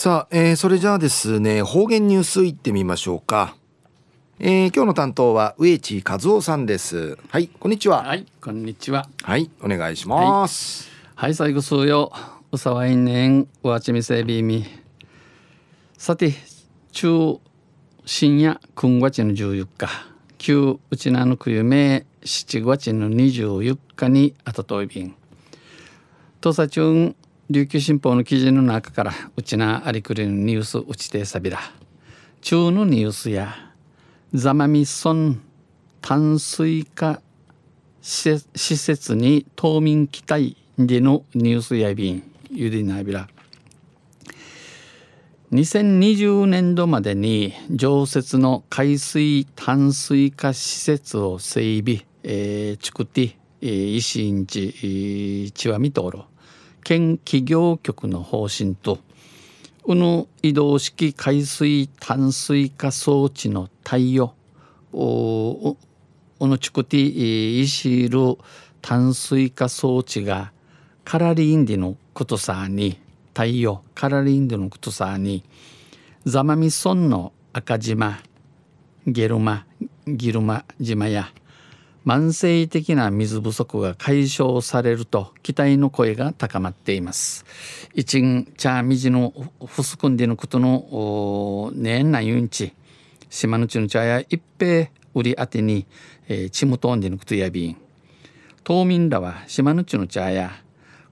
さあ、えー、それじゃあですね方言ニュースいってみましょうか、えー、今日の担当は植地和夫さんです。はいこんにちは。はいこんにちは。はいお願いします、はい、はい、最後数よ。うさわいねんわちみせびみ。さて中深夜9月の14日。旧うちなのくゆめ7月の24日にあたといびんとさちゅん琉球新報の記事の中からうちなありくりのニュースうちてさびら中のニュースやザマミソン淡水化施設に島民期待でのニュースやびんゆりなびら。2020年度までに常設の海水淡水化施設を整備、えー、作って、えー、維新地ちわみとおろ県企業局の方針とうぬ移動式海水淡水化装置の対応おのちくていしる淡水化装置がカラリンディのことさに対応カラリンディのことさにザマミ村の赤島ゲルマギルマ島や慢性的な水不足が解消されると期待の声が高まっています。一ん茶水のふすくんでのことの年内うんち島のちの茶や一平売り当てに、えー、ちむとんでのことやびん島民らは島のちの茶や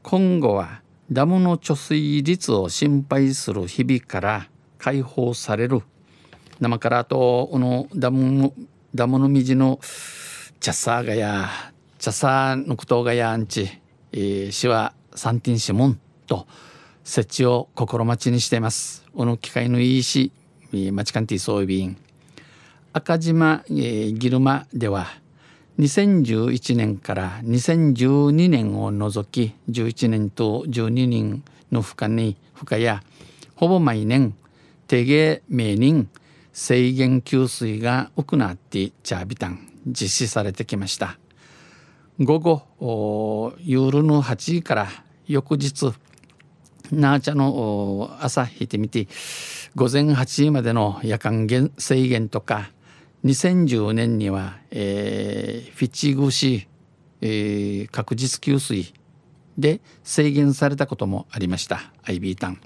今後はダムの貯水率を心配する日々から解放される生からとこのダムのダムの水のチャサーがやチャサーのことがやんち、えー、市は三ンシモンと設置を心待ちにしています。この機会のいいしマチカンティ装備員赤島、えー、ギルマでは2011年から2012年を除き11年と12人の負荷に負荷やほぼ毎年定芸名人制限給水が行ってチャービタン実施されてきました。午後夜の8時から翌日ナーチャの朝引いてみて午前8時までの夜間制限とか2010年には、えー、フィチグシ、えー、確実給水で制限されたこともありました。IB タン。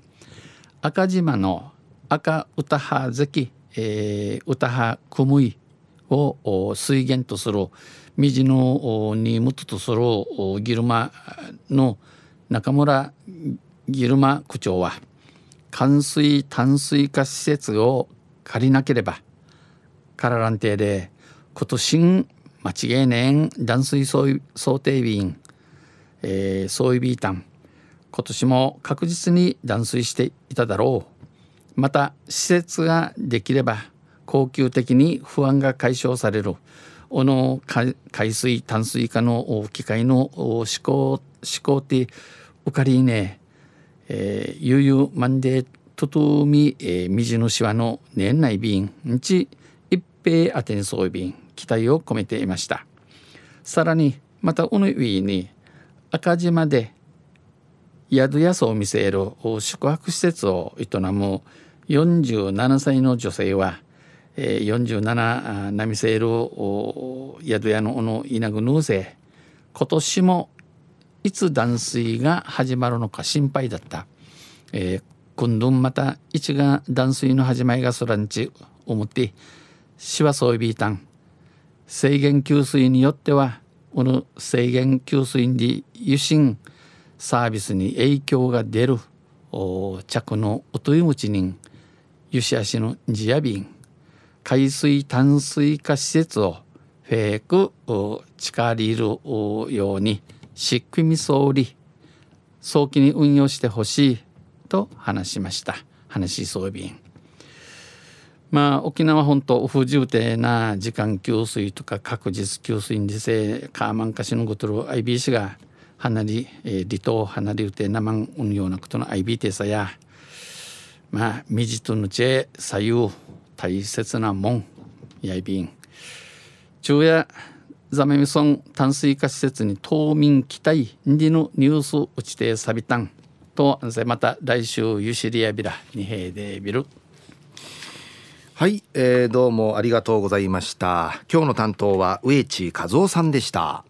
赤島の赤歌派関、えー、歌派クムイを水源とする水のにむととするギルマの中村ギルマ区長は冠水淡水化施設を借りなければカラランテで今年間違いねん断水想定便、えー、総意ビータン。今年も確実に断水していただろう。また施設ができれば恒久的に不安が解消されるこの海水淡水化の機械の思考思考ってうかりね、え。ー、ゆうマンデーととみ、えー、水のしわの年内便んち一平アテン装備期待を込めていました。さらにまたおの上に赤島で宿やそう見せる宿泊施設を営む47歳の女性は、えー、47ナミセール宿屋のの稲ぐぬうせ今年もいつ断水が始まるのか心配だった。えー、今度また一が断水の始まりがそらんち思ってしわそうびいたん制限給水によってはこの制限給水に油心サービスに影響が出る着のおといむちにゆしあしのジヤビン海水淡水化施設をフェーク力りるように仕組み総理早期に運用してほしいと話しました。話し装備まあ沖縄本島不自由てな時間給水とか確実給水にせカーマンカシのごとる IBC が離れ、離島離れうてなまん運用なことの IB テさやまあみじとぬち左右大切なもんやいびん。昼夜ザメミソン淡水化施設に島民期待にのニュース打ちてさびたんとまた来週ユシリアビラ二平でビルはい、えー、どうもありがとうございました。今日の担当は植地和夫さんでした。